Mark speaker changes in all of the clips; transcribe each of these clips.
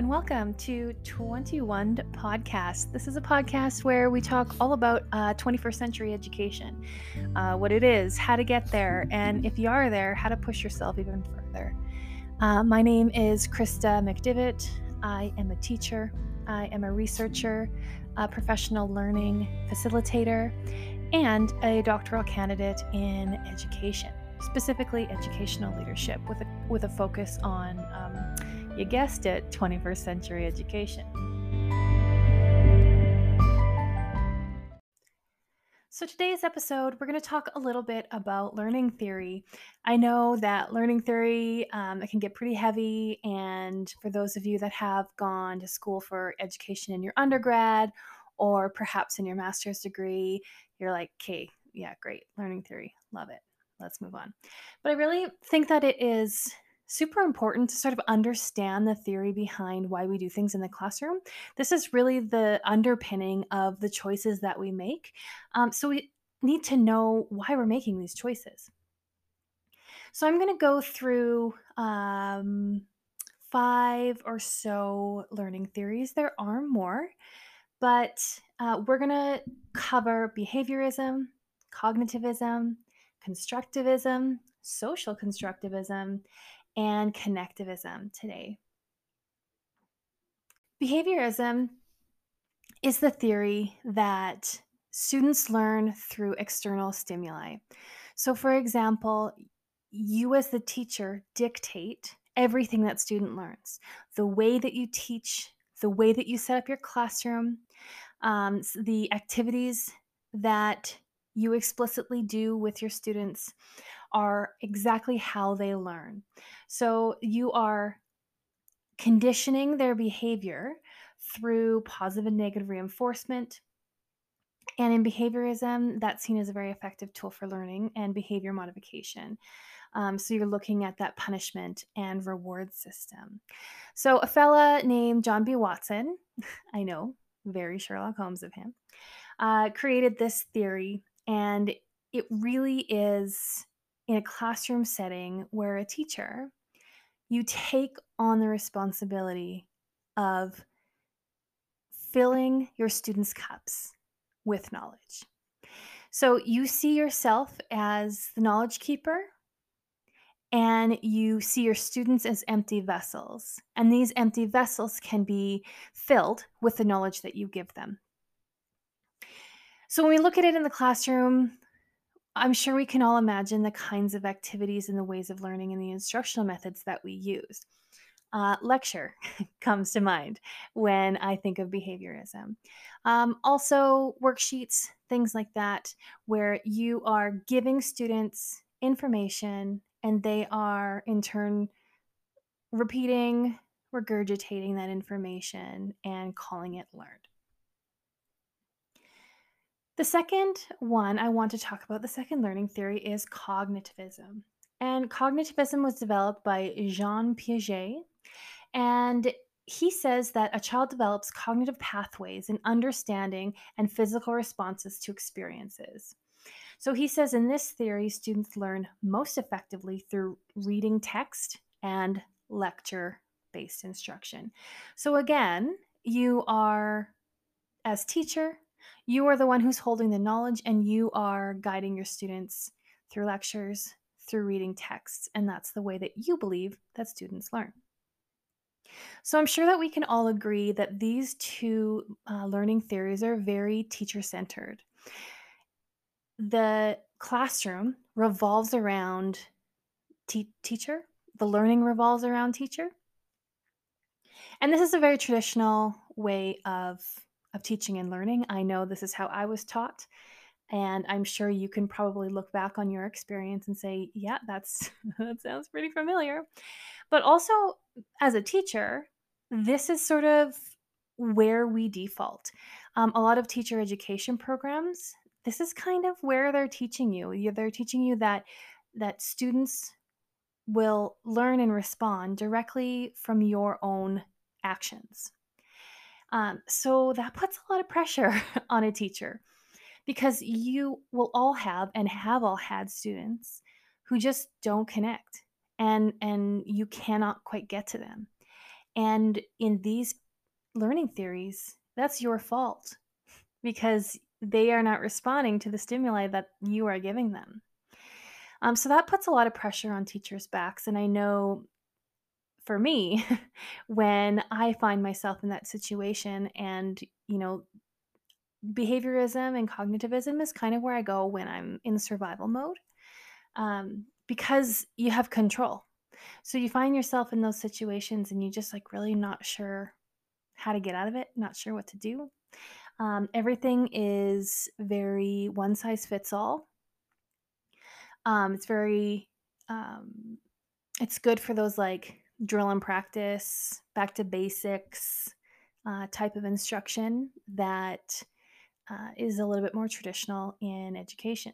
Speaker 1: and welcome to 21 Podcast. This is a podcast where we talk all about uh, 21st century education, uh, what it is, how to get there, and if you are there, how to push yourself even further. Uh, my name is Krista McDivitt. I am a teacher, I am a researcher, a professional learning facilitator, and a doctoral candidate in education, specifically educational leadership, with a, with a focus on. Um, you guessed it, 21st century education. So, today's episode, we're going to talk a little bit about learning theory. I know that learning theory um, it can get pretty heavy, and for those of you that have gone to school for education in your undergrad or perhaps in your master's degree, you're like, okay, yeah, great, learning theory, love it. Let's move on. But I really think that it is super important to sort of understand the theory behind why we do things in the classroom. This is really the underpinning of the choices that we make. Um, so we need to know why we're making these choices. So I'm going to go through um, five or so learning theories. There are more, but uh, we're going to cover behaviorism, cognitivism, constructivism, social constructivism, and connectivism today. Behaviorism is the theory that students learn through external stimuli. So, for example, you as the teacher dictate everything that student learns the way that you teach, the way that you set up your classroom, um, the activities that you explicitly do with your students are exactly how they learn. So you are conditioning their behavior through positive and negative reinforcement. And in behaviorism, that's seen as a very effective tool for learning and behavior modification. Um, so you're looking at that punishment and reward system. So a fella named John B. Watson, I know, very Sherlock Holmes of him, uh, created this theory, and it really is in a classroom setting where a teacher, you take on the responsibility of filling your students' cups with knowledge. So you see yourself as the knowledge keeper and you see your students as empty vessels. And these empty vessels can be filled with the knowledge that you give them. So when we look at it in the classroom, I'm sure we can all imagine the kinds of activities and the ways of learning and the instructional methods that we use. Uh, lecture comes to mind when I think of behaviorism. Um, also, worksheets, things like that, where you are giving students information and they are in turn repeating, regurgitating that information and calling it learned. The second one I want to talk about, the second learning theory, is cognitivism. And cognitivism was developed by Jean Piaget. And he says that a child develops cognitive pathways in understanding and physical responses to experiences. So he says in this theory, students learn most effectively through reading text and lecture based instruction. So again, you are, as teacher, you are the one who's holding the knowledge and you are guiding your students through lectures, through reading texts, and that's the way that you believe that students learn. So I'm sure that we can all agree that these two uh, learning theories are very teacher centered. The classroom revolves around te- teacher, the learning revolves around teacher. And this is a very traditional way of of teaching and learning. I know this is how I was taught. And I'm sure you can probably look back on your experience and say, yeah, that's that sounds pretty familiar. But also as a teacher, this is sort of where we default. Um, a lot of teacher education programs, this is kind of where they're teaching you. They're teaching you that that students will learn and respond directly from your own actions. Um, so that puts a lot of pressure on a teacher because you will all have and have all had students who just don't connect and and you cannot quite get to them. And in these learning theories, that's your fault because they are not responding to the stimuli that you are giving them. Um, so that puts a lot of pressure on teachers' backs. And I know for me, when I find myself in that situation and, you know, behaviorism and cognitivism is kind of where I go when I'm in survival mode um, because you have control. So you find yourself in those situations and you just like really not sure how to get out of it, not sure what to do. Um, everything is very one size fits all. Um, it's very, um, it's good for those like drill and practice, back to basics uh, type of instruction that uh, is a little bit more traditional in education.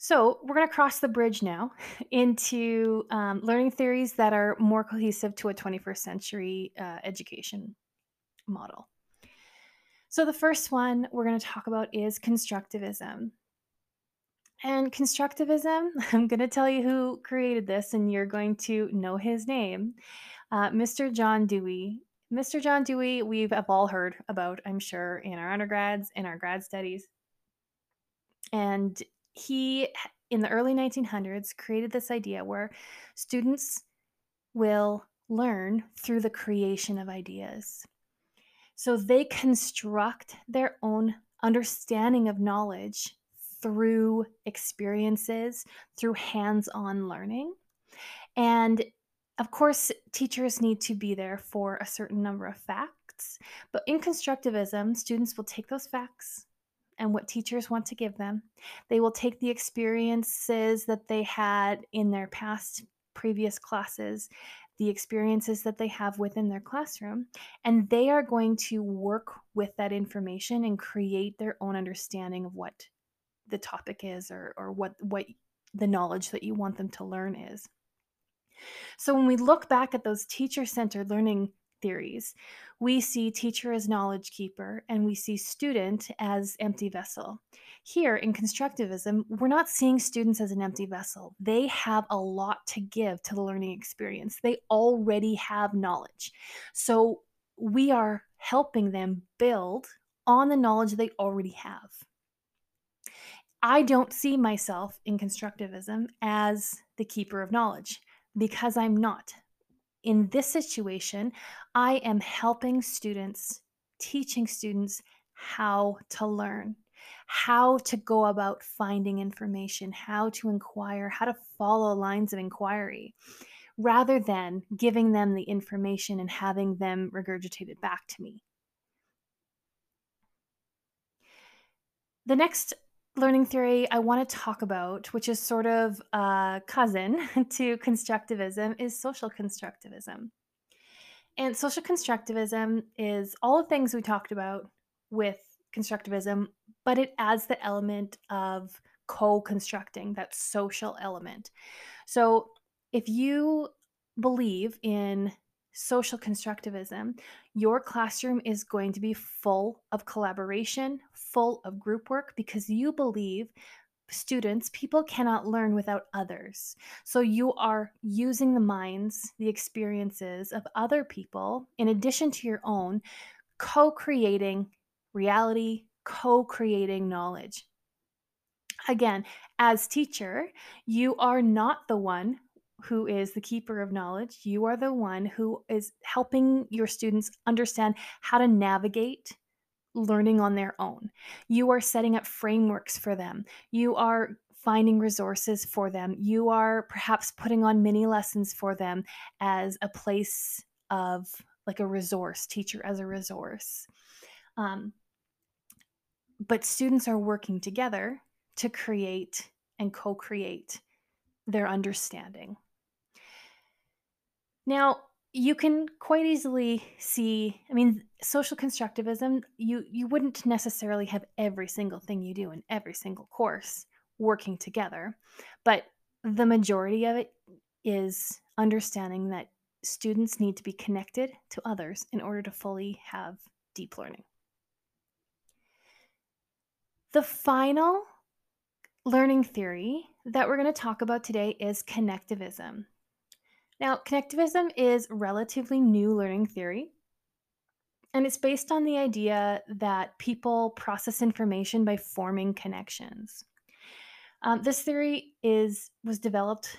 Speaker 1: So, we're going to cross the bridge now into um, learning theories that are more cohesive to a 21st century uh, education model. So, the first one we're going to talk about is constructivism. And constructivism, I'm going to tell you who created this, and you're going to know his name uh, Mr. John Dewey. Mr. John Dewey, we've all heard about, I'm sure, in our undergrads, in our grad studies. And he in the early 1900s created this idea where students will learn through the creation of ideas. So they construct their own understanding of knowledge through experiences, through hands on learning. And of course, teachers need to be there for a certain number of facts. But in constructivism, students will take those facts, and what teachers want to give them. They will take the experiences that they had in their past previous classes, the experiences that they have within their classroom, and they are going to work with that information and create their own understanding of what the topic is or, or what, what the knowledge that you want them to learn is. So when we look back at those teacher centered learning theories. We see teacher as knowledge keeper and we see student as empty vessel. Here in constructivism, we're not seeing students as an empty vessel. They have a lot to give to the learning experience. They already have knowledge. So we are helping them build on the knowledge they already have. I don't see myself in constructivism as the keeper of knowledge because I'm not in this situation, I am helping students, teaching students how to learn, how to go about finding information, how to inquire, how to follow lines of inquiry, rather than giving them the information and having them regurgitated back to me. The next learning theory I want to talk about, which is sort of a cousin to constructivism, is social constructivism. And social constructivism is all the things we talked about with constructivism, but it adds the element of co constructing, that social element. So if you believe in social constructivism, your classroom is going to be full of collaboration, full of group work, because you believe students, people cannot learn without others. So you are using the minds, the experiences of other people, in addition to your own, co creating reality, co creating knowledge. Again, as teacher, you are not the one who is the keeper of knowledge. You are the one who is helping your students understand how to navigate learning on their own. You are setting up frameworks for them. You are finding resources for them. You are perhaps putting on mini lessons for them as a place of like a resource, teacher as a resource. Um, but students are working together to create and co create their understanding. Now, you can quite easily see, I mean, social constructivism, you you wouldn't necessarily have every single thing you do in every single course working together, but the majority of it is understanding that students need to be connected to others in order to fully have deep learning. The final learning theory that we're going to talk about today is connectivism. Now, connectivism is relatively new learning theory, and it's based on the idea that people process information by forming connections. Um, this theory is was developed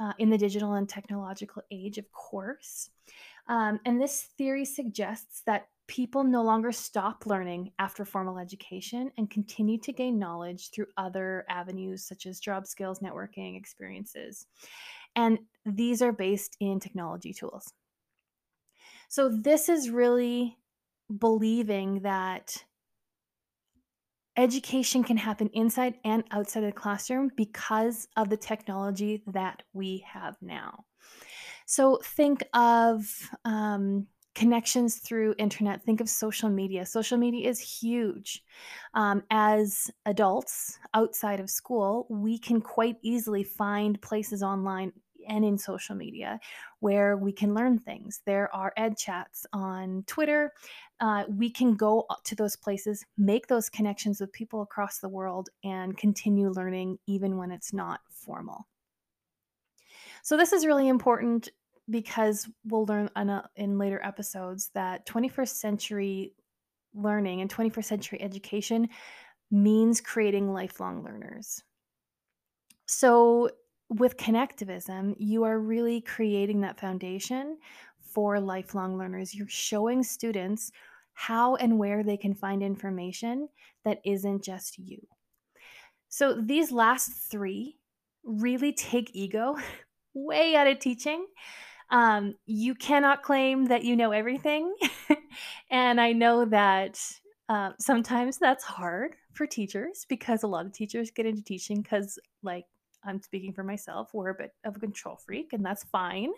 Speaker 1: uh, in the digital and technological age, of course. Um, and this theory suggests that people no longer stop learning after formal education and continue to gain knowledge through other avenues such as job skills, networking, experiences. And these are based in technology tools. So, this is really believing that education can happen inside and outside of the classroom because of the technology that we have now. So, think of um, connections through internet. Think of social media. Social media is huge. Um, as adults outside of school we can quite easily find places online and in social media where we can learn things. There are ed chats on twitter. Uh, we can go to those places make those connections with people across the world and continue learning even when it's not formal. So this is really important because we'll learn in, later episodes that 21st century learning and 21st century education means creating lifelong learners. So, with connectivism, you are really creating that foundation for lifelong learners. You're showing students how and where they can find information that isn't just you. So, these last three really take ego way out of teaching um, you cannot claim that you know everything. and I know that uh, sometimes that's hard for teachers because a lot of teachers get into teaching because, like, I'm speaking for myself, we're a bit of a control freak, and that's fine.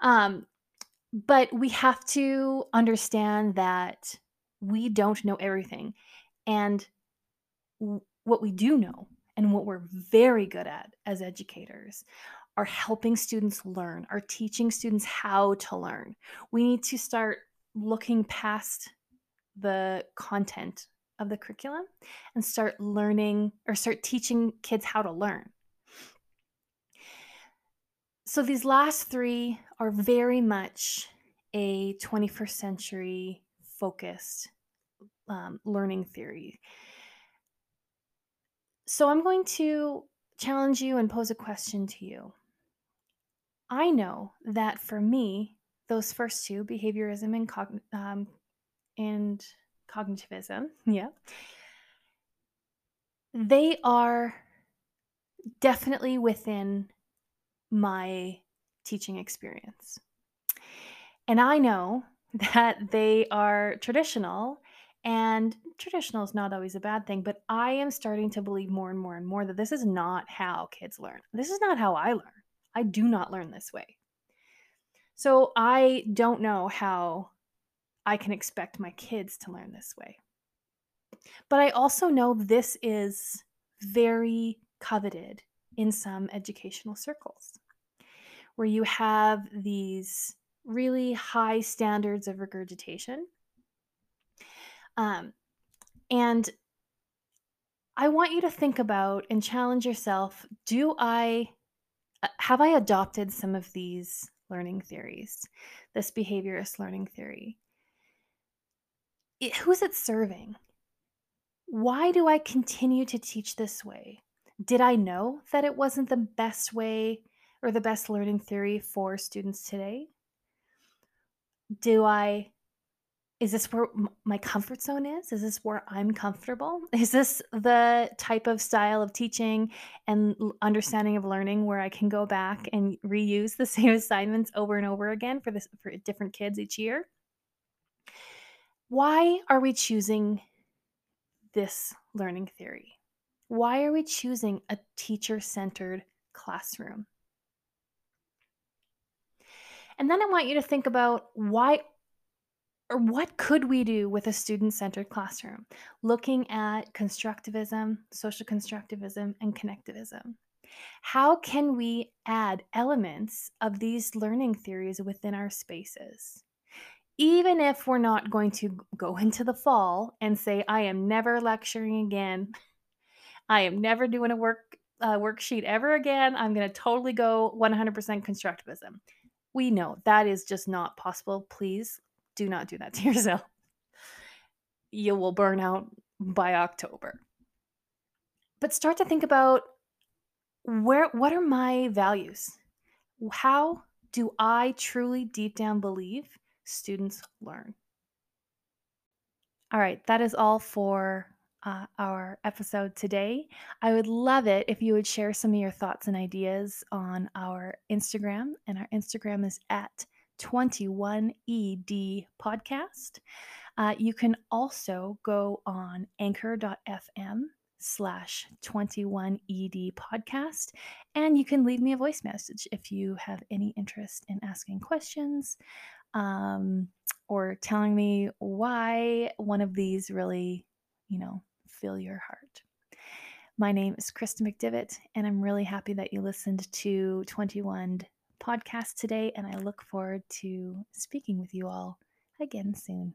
Speaker 1: Um, but we have to understand that we don't know everything. And w- what we do know and what we're very good at as educators are helping students learn, are teaching students how to learn. We need to start looking past the content of the curriculum and start learning or start teaching kids how to learn. So these last three are very much a 21st century focused um, learning theory. So I'm going to challenge you and pose a question to you. I know that for me, those first two, behaviorism and, cogn- um, and cognitivism, yeah, they are definitely within my teaching experience. And I know that they are traditional, and traditional is not always a bad thing, but I am starting to believe more and more and more that this is not how kids learn. This is not how I learn. I do not learn this way. So I don't know how I can expect my kids to learn this way. But I also know this is very coveted in some educational circles where you have these really high standards of regurgitation. Um, and I want you to think about and challenge yourself do I Uh, have I adopted some of these learning theories, this behaviorist learning theory? It, who's it serving? Why do I continue to teach this way? Did I know that it wasn't the best way or the best learning theory for students today? Do I is this where my comfort zone is? Is this where I'm comfortable? Is this the type of style of teaching and understanding of learning where I can go back and reuse the same assignments over and over again for this for different kids each year? Why are we choosing this learning theory? Why are we choosing a teacher-centered classroom? And then I want you to think about why or what could we do with a student centered classroom? Looking at constructivism, social constructivism, and connectivism. How can we add elements of these learning theories within our spaces? Even if we're not going to go into the fall and say, I am never lecturing again, I am never doing a work uh, worksheet ever again, I'm going to totally go 100% constructivism. We know that is just not possible. Please do not do that to yourself. You will burn out by October. But start to think about where what are my values? How do I truly deep down believe students learn? All right, that is all for uh, our episode today. I would love it if you would share some of your thoughts and ideas on our Instagram, and our Instagram is at 21ED Podcast. Uh, you can also go on anchor.fm slash 21ED podcast, and you can leave me a voice message if you have any interest in asking questions um, or telling me why one of these really, you know, fill your heart. My name is Krista McDivitt, and I'm really happy that you listened to 21 podcast today, and I look forward to speaking with you all again soon.